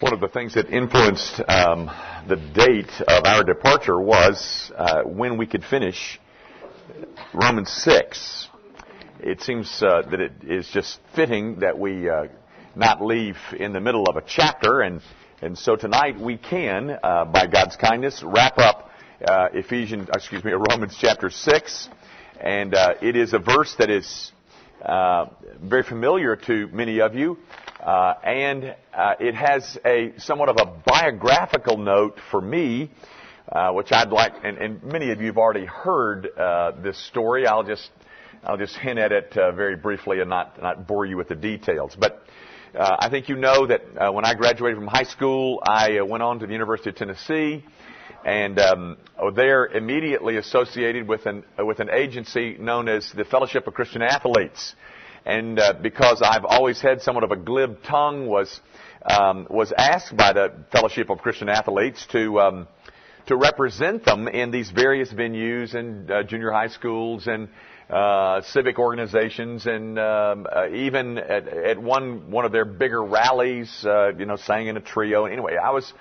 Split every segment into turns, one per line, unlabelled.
One of the things that influenced um, the date of our departure was uh, when we could finish Romans 6. It seems uh, that it is just fitting that we uh, not leave in the middle of a chapter, and, and so tonight we can, uh, by God's kindness, wrap up uh, Ephesians, excuse me, Romans chapter 6. And uh, it is a verse that is very familiar to many of you. Uh, and uh, it has a somewhat of a biographical note for me, uh, which I'd like, and, and, many of you have already heard uh, this story. I'll just I'll just hint at it uh, very briefly and not not bore you with the details. But uh, I think you know that when I graduated from high school, I went on to the University of Tennessee. And um, they're immediately associated with an with an agency known as the Fellowship of Christian Athletes and uh, because I've always had somewhat of a glib tongue, was um, was asked by the Fellowship of Christian Athletes to um, to represent them in these various venues and uh, junior high schools and uh, civic organizations, and um, uh, even at, at one one of their bigger rallies, uh, you know, sang in a trio. Anyway, I was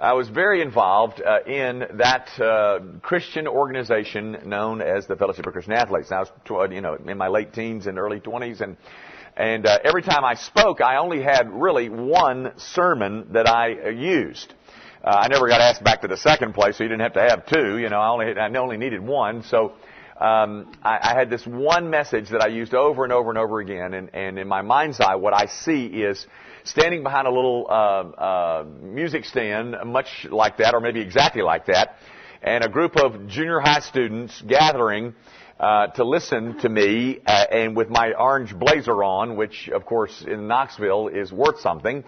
I was very involved uh, in that uh, Christian organization known as the Fellowship of Christian Athletes. I was, tw- you know, in my late teens and early 20s, and and uh, every time I spoke, I only had really one sermon that I uh, used. Uh, I never got asked back to the second place, so you didn't have to have two. You know, I only I only needed one, so. Um, I, I had this one message that I used over and over and over again, and, and in my mind's eye, what I see is standing behind a little uh, uh, music stand, much like that, or maybe exactly like that, and a group of junior high students gathering uh, to listen to me, uh, and with my orange blazer on, which, of course, in Knoxville is worth something.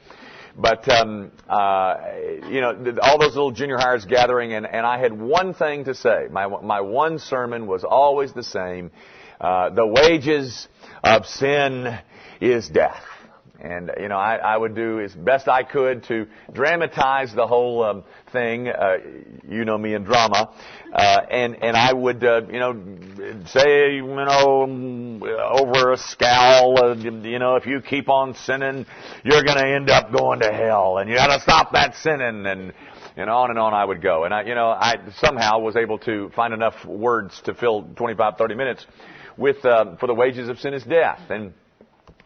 But um, uh, you know, all those little junior hires gathering, and, and I had one thing to say. My my one sermon was always the same: uh, the wages of sin is death. And, you know, I, I would do as best I could to dramatize the whole um, thing. Uh, you know me in drama. Uh, and, and I would, uh, you know, say, you know, over a scowl, uh, you know, if you keep on sinning, you're going to end up going to hell. And you got to stop that sinning. And, and on and on I would go. And I, you know, I somehow was able to find enough words to fill 25, 30 minutes with, uh, for the wages of sin is death. And,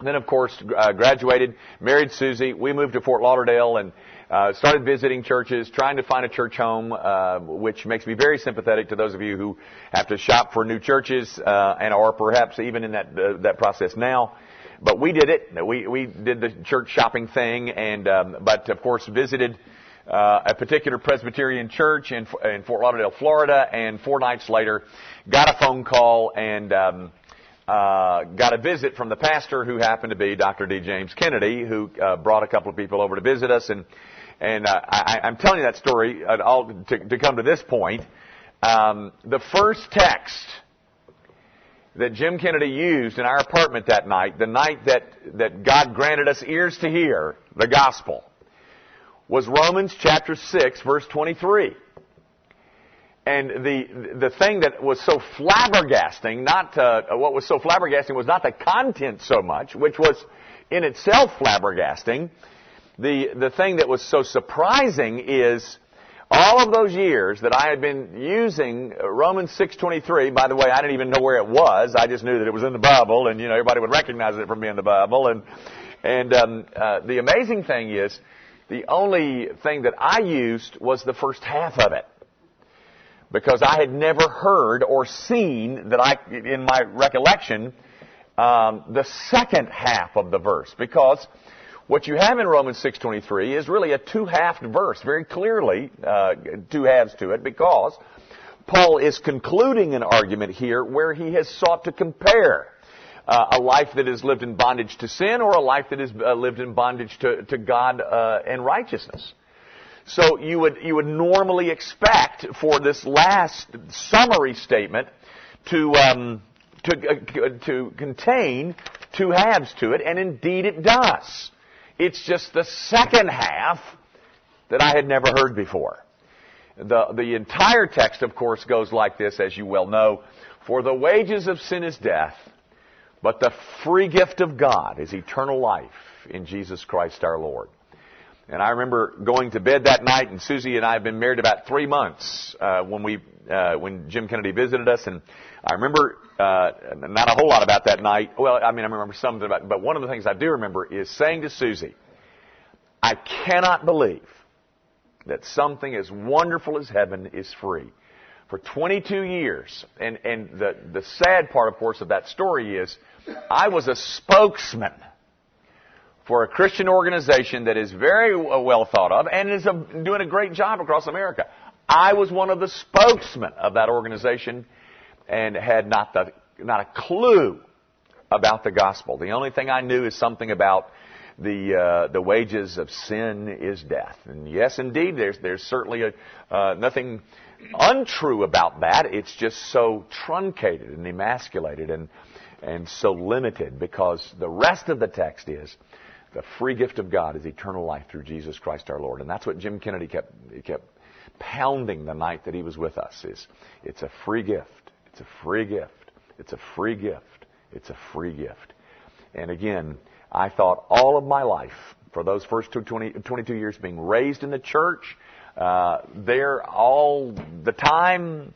then, of course, uh, graduated, married Susie. We moved to Fort Lauderdale and uh, started visiting churches, trying to find a church home, uh, which makes me very sympathetic to those of you who have to shop for new churches, uh, and are perhaps even in that uh, that process now. But we did it. We we did the church shopping thing, and um, but of course visited. Uh, a particular Presbyterian church in, in Fort Lauderdale, Florida, and four nights later, got a phone call and um, uh, got a visit from the pastor who happened to be Dr. D. James Kennedy, who uh, brought a couple of people over to visit us. And and uh, I, I'm telling you that story uh, all to, to come to this point. Um, the first text that Jim Kennedy used in our apartment that night, the night that that God granted us ears to hear the gospel, was Romans chapter six, verse twenty-three. And the the thing that was so flabbergasting, not uh, what was so flabbergasting was not the content so much, which was in itself flabbergasting. The the thing that was so surprising is all of those years that I had been using Romans 6:23. By the way, I didn't even know where it was. I just knew that it was in the Bible, and you know everybody would recognize it from being in the Bible. And and um, uh, the amazing thing is, the only thing that I used was the first half of it because I had never heard or seen that I, in my recollection, um, the second half of the verse. Because what you have in Romans 6:23 is really a two-halved verse, very clearly uh, two halves to it, because Paul is concluding an argument here where he has sought to compare. Uh, a life that is lived in bondage to sin or a life that is uh, lived in bondage to, to God uh, and righteousness. So you would, you would normally expect for this last summary statement to, um, to, uh, to contain two halves to it, and indeed it does. It's just the second half that I had never heard before. The, the entire text, of course, goes like this, as you well know. For the wages of sin is death, but the free gift of God is eternal life in Jesus Christ our Lord. And I remember going to bed that night, and Susie and I have been married about three months uh, when we uh, when Jim Kennedy visited us, and I remember uh, not a whole lot about that night. Well, I mean, I remember something about, but one of the things I do remember is saying to Susie, "I cannot believe that something as wonderful as heaven is free." For 22 years, and and the the sad part, of course, of that story is, I was a spokesman for a Christian organization that is very well thought of and is a, doing a great job across America. I was one of the spokesmen of that organization and had not the, not a clue about the gospel. The only thing I knew is something about the uh, the wages of sin is death. And yes, indeed, there's there's certainly a, uh, nothing untrue about that. It's just so truncated and emasculated and and so limited because the rest of the text is the free gift of God is eternal life through Jesus Christ our Lord. And that's what Jim Kennedy kept, kept pounding the night that he was with us is it's a free gift. It's a free gift. It's a free gift. It's a free gift. And again, I thought all of my life, for those first two, 20, 22 years being raised in the church, uh, there all the time,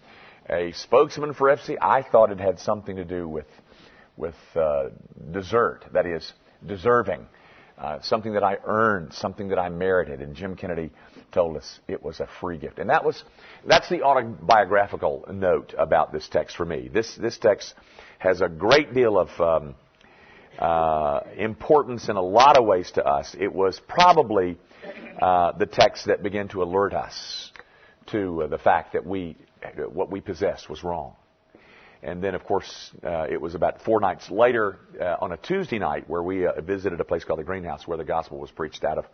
a spokesman for FC, I thought it had something to do with, with uh, that is, deserving. Uh, something that I earned, something that I merited. And Jim Kennedy told us it was a free gift. And that was, that's the autobiographical note about this text for me. This, this text has a great deal of um, uh, importance in a lot of ways to us. It was probably uh, the text that began to alert us to uh, the fact that we, what we possessed was wrong. And then, of course, uh, it was about four nights later uh, on a Tuesday night where we uh, visited a place called the Greenhouse where the gospel was preached out of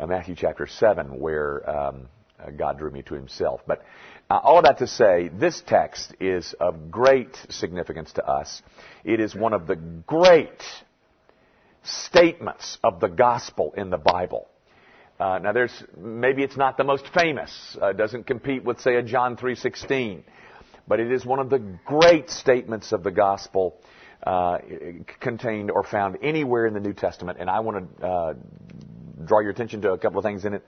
uh, Matthew chapter 7 where um, uh, God drew me to himself. But uh, all that to say, this text is of great significance to us. It is one of the great statements of the gospel in the Bible. Now, there's maybe it's not the most famous. Doesn't compete with, say, a John three sixteen but it is one of the great statements of the gospel uh, contained or found anywhere in the New Testament. And I want to uh, draw your attention to a couple of things in it,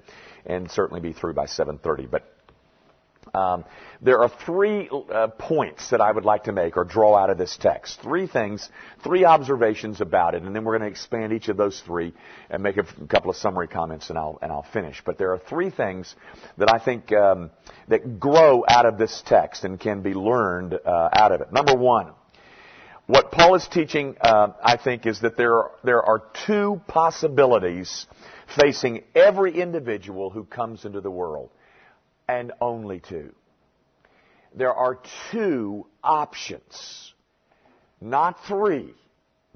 and certainly be through by 7:30. But um, there are three uh, points that I would like to make or draw out of this text. Three things, three observations about it, and then we're going to expand each of those three and make a couple of summary comments, and I'll and I'll finish. But there are three things that I think um, that grow out of this text and can be learned uh, out of it. Number one. What Paul is teaching, uh, I think, is that there are, there are two possibilities facing every individual who comes into the world and only two. There are two options, not three.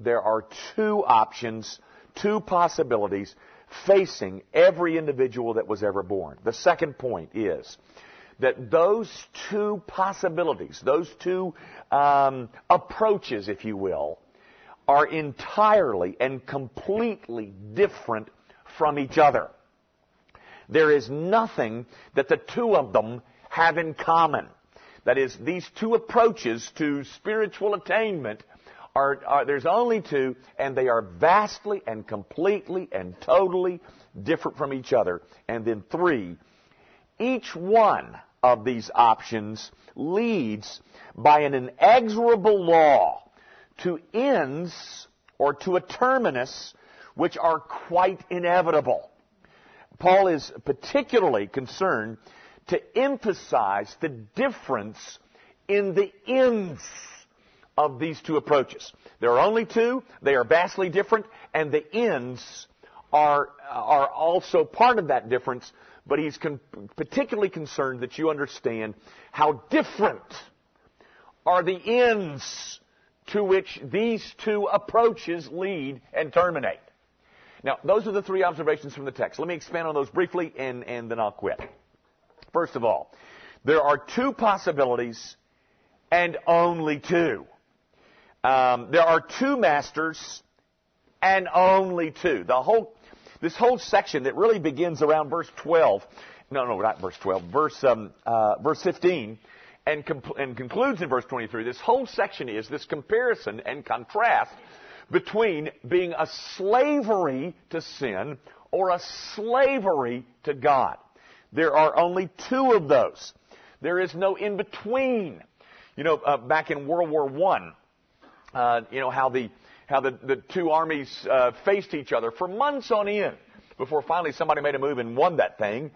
There are two options, two possibilities facing every individual that was ever born. The second point is that those two possibilities, those two um, approaches, if you will, are entirely and completely different from each other there is nothing that the two of them have in common. That is, these two approaches to spiritual attainment are, are, there's only two, and they are vastly and completely and totally different from each other. And then three, each one of these options leads by an inexorable law to ends or to a terminus which are quite inevitable. Paul is particularly concerned to emphasize the difference in the ends of these two approaches. There are only two, they are vastly different, and the ends are, are also part of that difference, but he's con- particularly concerned that you understand how different are the ends to which these two approaches lead and terminate. Now, those are the three observations from the text. Let me expand on those briefly and, and then I'll quit. First of all, there are two possibilities and only two. Um, there are two masters and only two. The whole, this whole section that really begins around verse 12, no, no, not verse 12, verse, um, uh, verse 15, and, and concludes in verse 23. This whole section is this comparison and contrast between being a slavery to sin or a slavery to God. There are only two of those. There is no in between. You know, uh, back in World War One, uh, you know how the how the, the two armies uh, faced each other for months on end before finally somebody made a move and won that thing.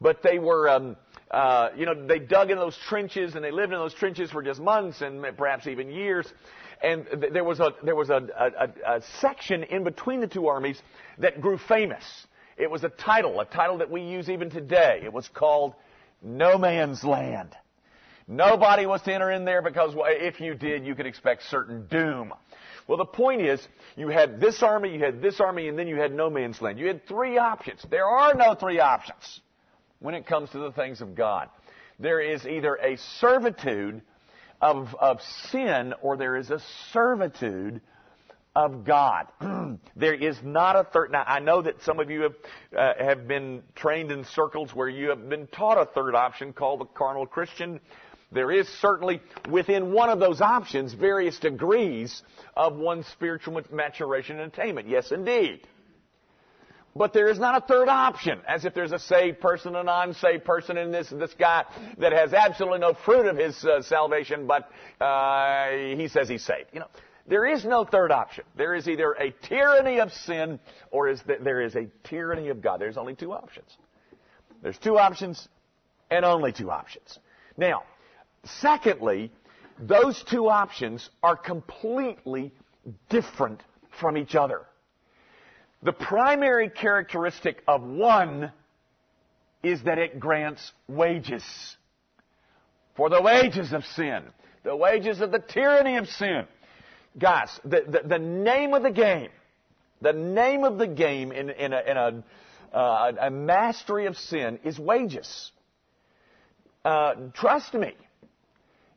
But they were, um, uh, you know, they dug in those trenches and they lived in those trenches for just months and perhaps even years. And th- there was a there was a, a, a section in between the two armies that grew famous. It was a title, a title that we use even today. It was called No Man's Land. Nobody was to enter in there because if you did, you could expect certain doom. Well, the point is, you had this army, you had this army, and then you had no man's land. You had three options. There are no three options when it comes to the things of God. There is either a servitude of, of sin or there is a servitude of God. there is not a third. Now, I know that some of you have, uh, have been trained in circles where you have been taught a third option called the carnal Christian. There is certainly within one of those options various degrees of one's spiritual maturation and attainment. Yes, indeed. But there is not a third option, as if there's a saved person, a non-saved person, and this this guy that has absolutely no fruit of his uh, salvation, but uh, he says he's saved. You know, there is no third option. There is either a tyranny of sin or is there is a tyranny of God. There's only two options. There's two options and only two options. Now, Secondly, those two options are completely different from each other. The primary characteristic of one is that it grants wages. For the wages of sin, the wages of the tyranny of sin. Guys, the, the, the name of the game, the name of the game in, in, a, in a, uh, a mastery of sin is wages. Uh, trust me,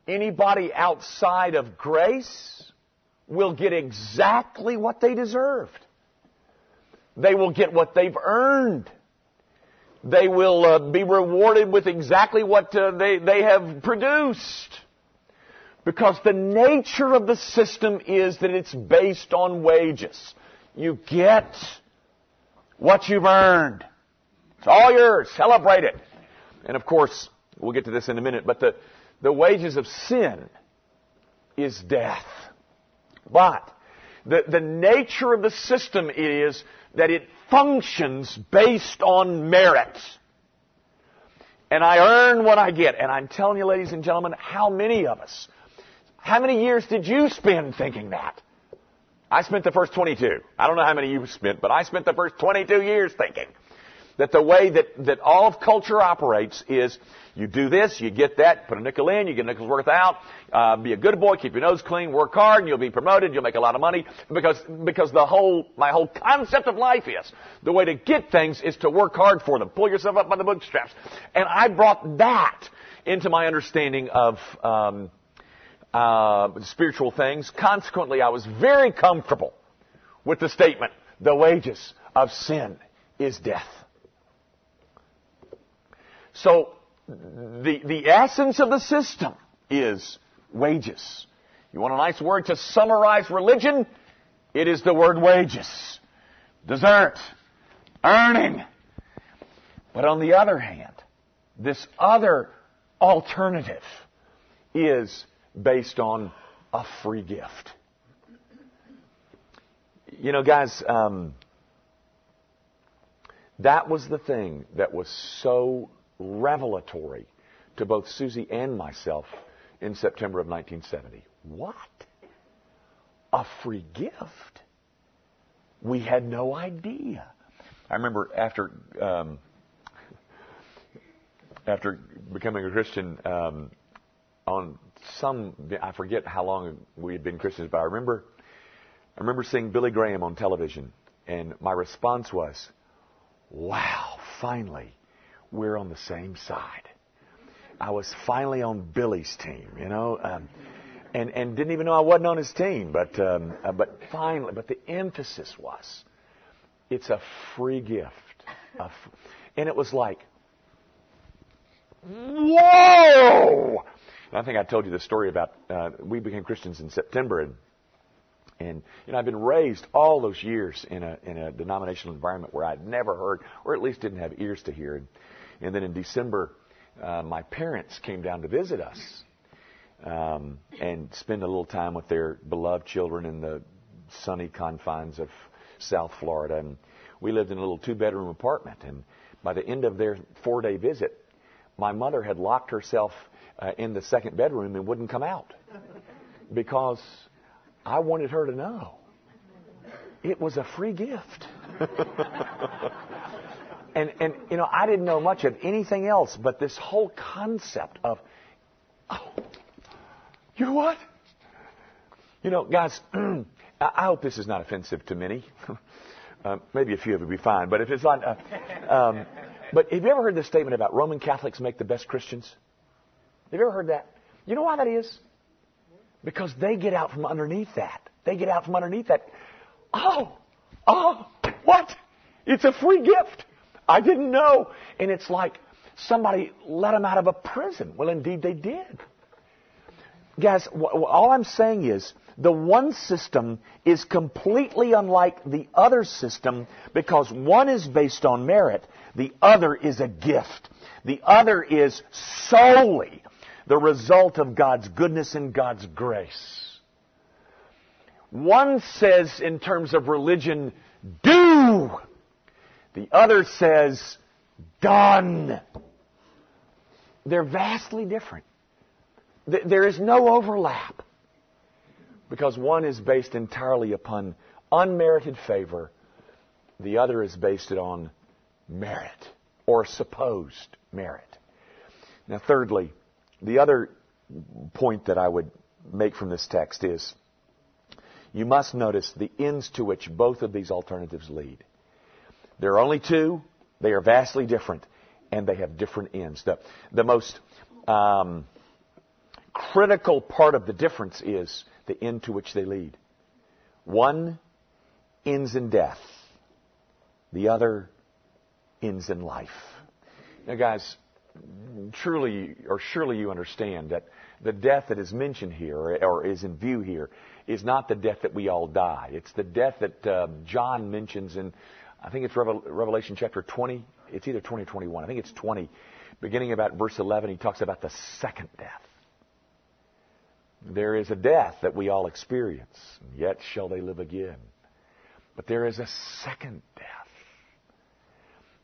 Anybody outside of grace will get exactly what they deserved. They will get what they've earned. They will uh, be rewarded with exactly what uh, they, they have produced. Because the nature of the system is that it's based on wages. You get what you've earned. It's all yours. Celebrate it. And of course, we'll get to this in a minute, but the, the wages of sin is death. But the, the nature of the system is that it functions based on merit. And I earn what I get. And I'm telling you, ladies and gentlemen, how many of us, how many years did you spend thinking that? I spent the first 22. I don't know how many you spent, but I spent the first 22 years thinking that the way that, that all of culture operates is you do this, you get that, put a nickel in, you get a nickel's worth out, uh, be a good boy, keep your nose clean, work hard, and you'll be promoted, you'll make a lot of money. Because, because the whole, my whole concept of life is, the way to get things is to work hard for them. Pull yourself up by the bootstraps. And I brought that into my understanding of, um, uh, spiritual things. Consequently, I was very comfortable with the statement, the wages of sin is death. So the, the essence of the system is wages. You want a nice word to summarize religion? It is the word wages. Desert. Earning. But on the other hand, this other alternative is based on a free gift. You know, guys, um, that was the thing that was so revelatory to both Susie and myself in September of 1970. What? A free gift? We had no idea. I remember after um, after becoming a Christian um, on some I forget how long we had been Christians, but I remember I remember seeing Billy Graham on television, and my response was, "Wow! Finally, we're on the same side. I was finally on Billy's team, you know, um, and and didn't even know I wasn't on his team, but um, uh, but finally, but the emphasis was, it's a free gift, and it was like, whoa! And I think I told you the story about uh, we became Christians in September, and And you know, I've been raised all those years in a in a denominational environment where I'd never heard, or at least didn't have ears to hear. And, and then in December, uh, my parents came down to visit us um, and spend a little time with their beloved children in the sunny confines of South Florida. And we lived in a little two-bedroom apartment. And by the end of their four-day visit, my mother had locked herself uh, in the second bedroom and wouldn't come out because I wanted her to know it was a free gift. and and you know I didn't know much of anything else but this whole concept of oh, you what? You know, guys, I hope this is not offensive to many. uh, maybe a few of you will be fine, but if it's not, uh, um, but have you ever heard this statement about Roman Catholics make the best Christians? Have you ever heard that? You know why that is? Because they get out from underneath that. They get out from underneath that. Oh, oh, what? It's a free gift. I didn't know. And it's like somebody let them out of a prison. Well, indeed they did. Guys, all I'm saying is the one system is completely unlike the other system because one is based on merit, the other is a gift. The other is solely the result of God's goodness and God's grace. One says in terms of religion, do. The other says, done. They're vastly different. There is no overlap because one is based entirely upon unmerited favor, the other is based on merit or supposed merit. Now, thirdly, the other point that I would make from this text is you must notice the ends to which both of these alternatives lead. There are only two, they are vastly different, and they have different ends. The, the most um, critical part of the difference is the end to which they lead. One ends in death, the other ends in life. Now, guys, truly or surely you understand that the death that is mentioned here or is in view here is not the death that we all die. It's the death that uh, John mentions in, I think it's Revelation chapter 20. It's either 20 or 21. I think it's 20. Beginning about verse 11, he talks about the second death. There is a death that we all experience, yet shall they live again. But there is a second death.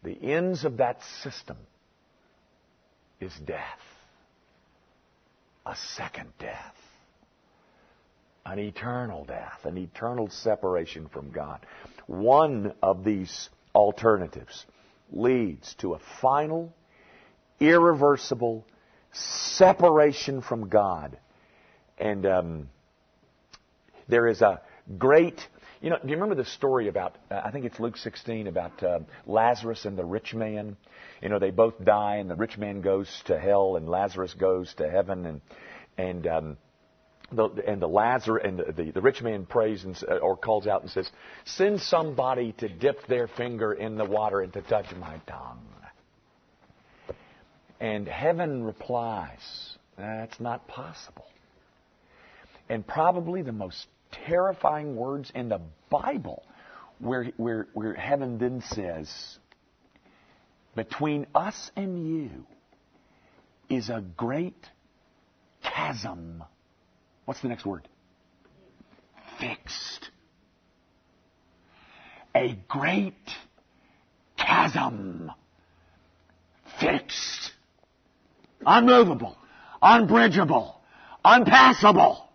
The ends of that system is death. A second death. An eternal death, an eternal separation from God. One of these alternatives leads to a final, irreversible separation from God and um, there is a great, you know, do you remember the story about, uh, I think it's Luke 16, about uh, Lazarus and the rich man? You know, they both die, and the rich man goes to hell, and Lazarus goes to heaven, and, and, um, the, and the Lazarus and the, the, the, rich man prays and, or calls out and says, "Send somebody to dip their finger in the water and to touch my tongue." And heaven replies, "That's not possible." and probably the most terrifying words in the Bible, where, where, where heaven then says, Between us and you is a great chasm. What's the next word? Fixed. A great chasm. Fixed. Unmovable. Unbridgeable. Unpassable.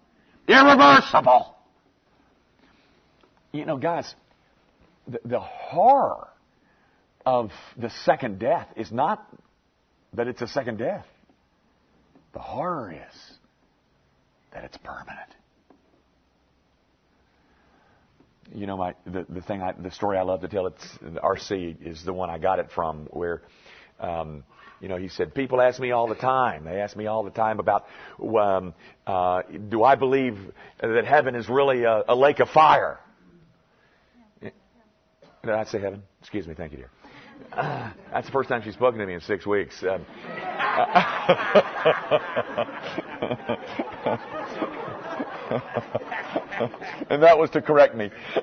Irreversible. You know, guys, the, the horror of the second death is not that it's a second death. The horror is that it's permanent. You know, my the, the thing, I, the story I love to tell. It's RC is the one I got it from, where um, you know, he said, people ask me all the time. They ask me all the time about, um, uh, do I believe that heaven is really a, a lake of fire? Did I say heaven? Excuse me. Thank you, dear. Uh, that's the first time she's spoken to me in six weeks. Um, and that was to correct me.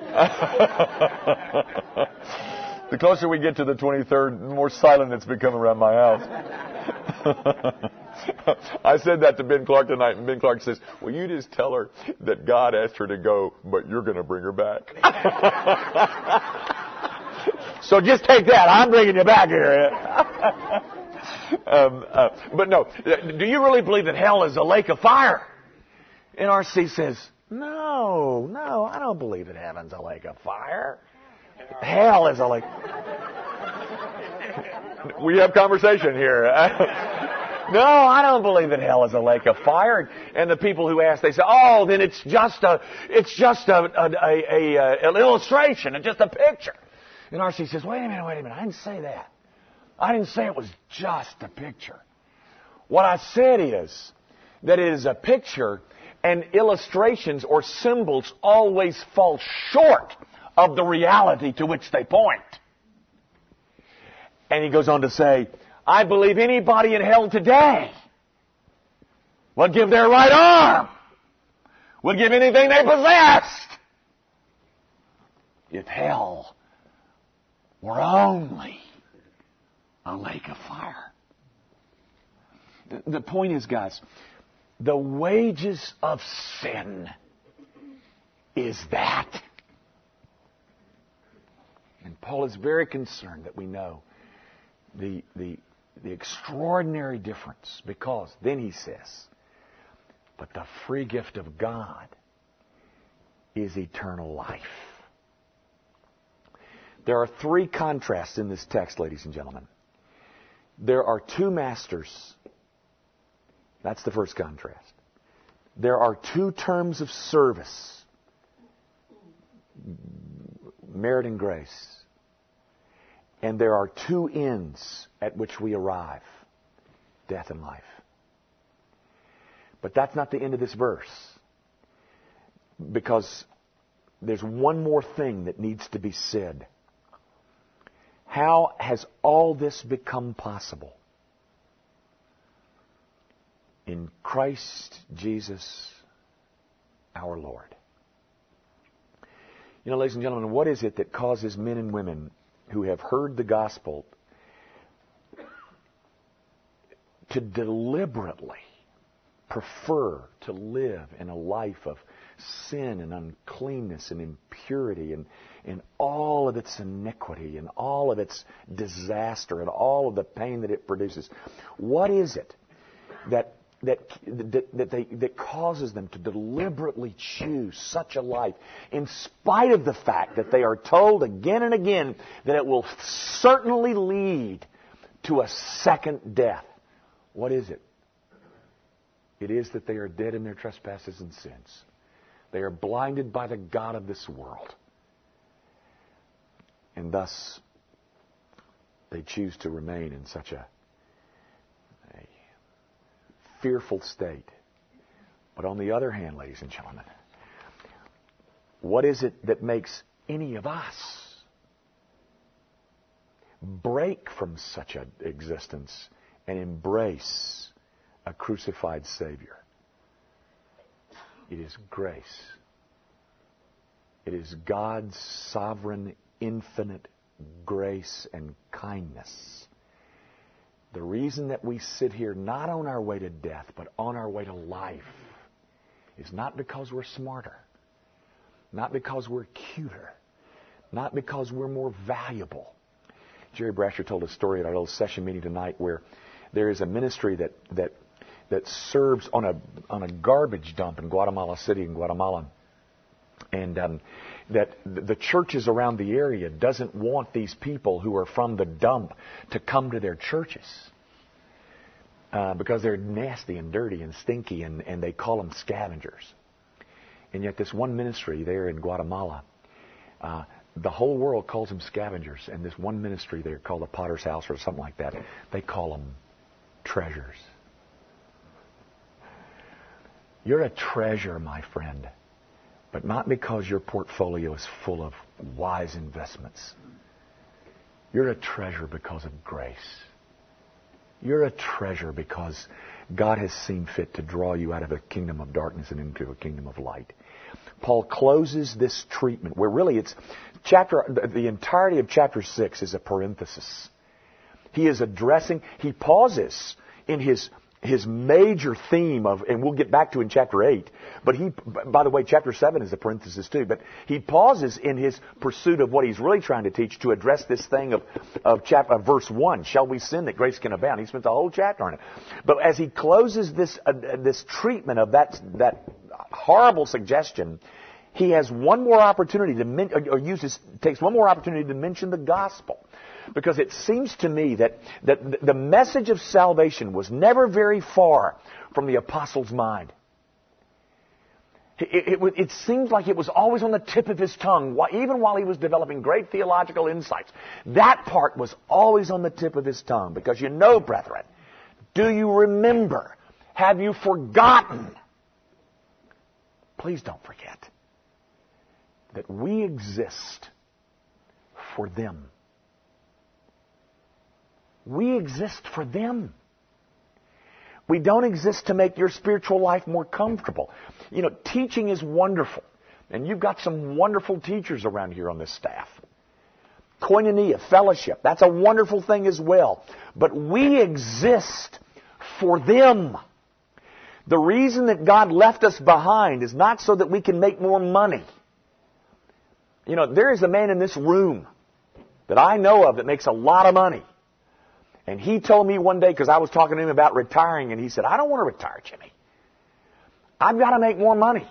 the closer we get to the 23rd, the more silent it's become around my house. I said that to Ben Clark tonight, and Ben Clark says, Will you just tell her that God asked her to go, but you're going to bring her back? So just take that. I'm bringing you back here. um, uh, but no, do you really believe that hell is a lake of fire? And RC says, No, no, I don't believe that heaven's a lake of fire. Hell is a lake. we have conversation here. no, I don't believe that hell is a lake of fire. And the people who ask, they say, "Oh, then it's just a, it's just a, a, a, a an illustration, it's just a picture." And RC says, "Wait a minute, wait a minute. I didn't say that. I didn't say it was just a picture. What I said is that it is a picture, and illustrations or symbols always fall short of the reality to which they point." And he goes on to say, I believe anybody in hell today would give their right arm, would give anything they possessed if hell were only a lake of fire. The point is, guys, the wages of sin is that. And Paul is very concerned that we know the, the, the extraordinary difference because then he says, but the free gift of God is eternal life. There are three contrasts in this text, ladies and gentlemen. There are two masters. That's the first contrast. There are two terms of service merit and grace. And there are two ends at which we arrive death and life. But that's not the end of this verse. Because there's one more thing that needs to be said. How has all this become possible? In Christ Jesus our Lord. You know, ladies and gentlemen, what is it that causes men and women who have heard the gospel to deliberately prefer to live in a life of sin and uncleanness and impurity and, and all of its iniquity and all of its disaster and all of the pain that it produces. What is it that that, that, that, they, that causes them to deliberately choose such a life, in spite of the fact that they are told again and again that it will certainly lead to a second death. What is it? It is that they are dead in their trespasses and sins. They are blinded by the God of this world. And thus, they choose to remain in such a fearful state. But on the other hand, ladies and gentlemen, what is it that makes any of us break from such an existence and embrace a crucified Savior? It is grace. It is God's sovereign, infinite grace and kindness the reason that we sit here not on our way to death, but on our way to life, is not because we're smarter, not because we're cuter, not because we're more valuable. Jerry Brasher told a story at our little session meeting tonight where there is a ministry that, that, that serves on a, on a garbage dump in Guatemala City in Guatemala. And um, that the churches around the area doesn't want these people who are from the dump to come to their churches uh, because they're nasty and dirty and stinky, and, and they call them scavengers. And yet, this one ministry there in Guatemala, uh, the whole world calls them scavengers, and this one ministry there called the Potter's House or something like that, they call them treasures. You're a treasure, my friend but not because your portfolio is full of wise investments.
You're a treasure because of grace. You're a treasure because God has seen fit to draw you out of a kingdom of darkness and into a kingdom of light. Paul closes this treatment where really it's chapter, the entirety of chapter 6 is a parenthesis. He is addressing, he pauses in his his major theme of, and we'll get back to in chapter 8, but he, by the way, chapter 7 is a parenthesis too, but he pauses in his pursuit of what he's really trying to teach to address this thing of, of, chapter, of verse 1, shall we sin that grace can abound? He spent the whole chapter on it. But as he closes this, uh, this treatment of that, that horrible suggestion, he has one more opportunity to, men- or uses, takes one more opportunity to mention the gospel. Because it seems to me that, that the message of salvation was never very far from the apostle's mind. It, it, it, seems like it was always on the tip of his tongue, even while he was developing great theological insights. That part was always on the tip of his tongue. Because you know, brethren, do you remember? Have you forgotten? Please don't forget that we exist for them. We exist for them. We don't exist to make your spiritual life more comfortable. You know, teaching is wonderful. And you've got some wonderful teachers around here on this staff. Koinonia, fellowship, that's a wonderful thing as well. But we exist for them. The reason that God left us behind is not so that we can make more money. You know, there is a man in this room that I know of that makes a lot of money. And he told me one day, because I was talking to him about retiring, and he said, I don't want to retire, Jimmy. I've got to make more money.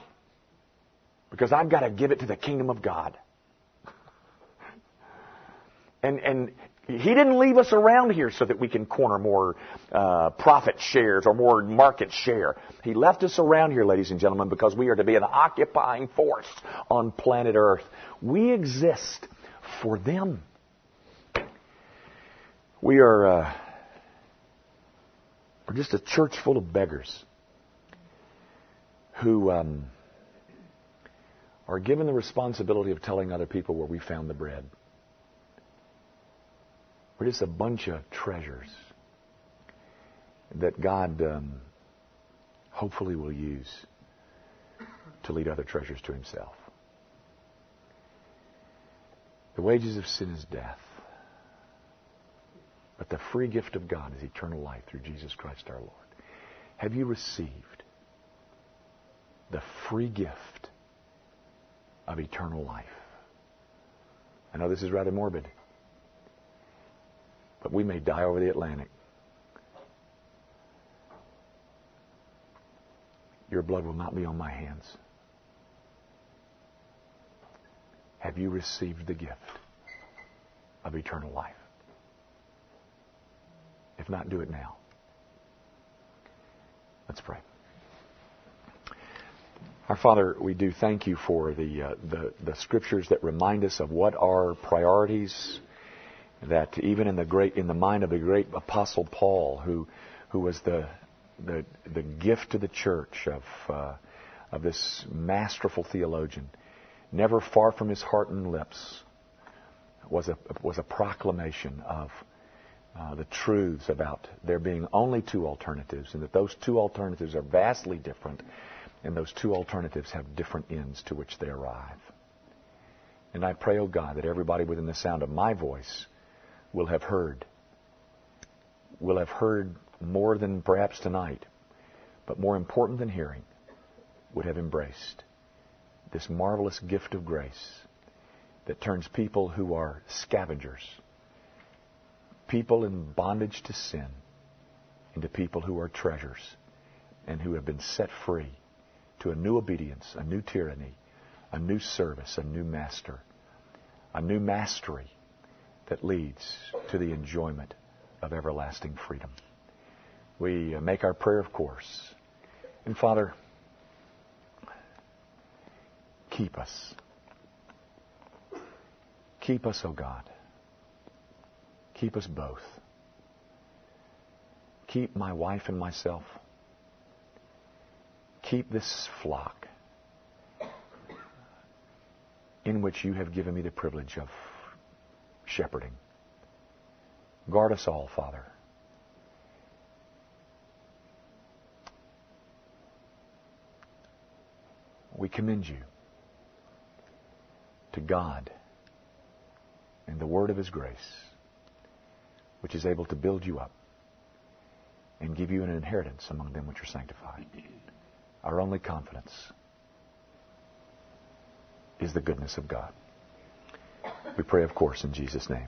Because I've got to give it to the kingdom of God. and, and he didn't leave us around here so that we can corner more uh, profit shares or more market share. He left us around here, ladies and gentlemen, because we are to be an occupying force on planet Earth. We exist for them. We are uh, we're just a church full of beggars who um, are given the responsibility of telling other people where we found the bread. We're just a bunch of treasures that God um, hopefully will use to lead other treasures to Himself. The wages of sin is death. But the free gift of God is eternal life through Jesus Christ our Lord. Have you received the free gift of eternal life? I know this is rather morbid, but we may die over the Atlantic. Your blood will not be on my hands. Have you received the gift of eternal life? If not, do it now. Let's pray. Our Father, we do thank you for the, uh, the, the scriptures that remind us of what are priorities. That even in the great in the mind of the great apostle Paul, who who was the the, the gift to the church of uh, of this masterful theologian, never far from his heart and lips was a was a proclamation of uh, the truths about there being only two alternatives and that those two alternatives are vastly different and those two alternatives have different ends to which they arrive. And I pray, oh God, that everybody within the sound of my voice will have heard, will have heard more than perhaps tonight, but more important than hearing, would have embraced this marvelous gift of grace that turns people who are scavengers people in bondage to sin into people who are treasures and who have been set free to a new obedience, a new tyranny, a new service, a new master, a new mastery that leads to the enjoyment of everlasting freedom. We uh, make our prayer, of course. And Father, keep us. Keep us, O oh God. Keep us both. Keep my wife and myself. Keep this flock in which you have given me the privilege of shepherding. Guard us all, Father. We commend you to God and the word of His grace, which is able to build you up and give you an inheritance among them which are sanctified. Our only confidence is the goodness of God. We pray, of course, in Jesus' name.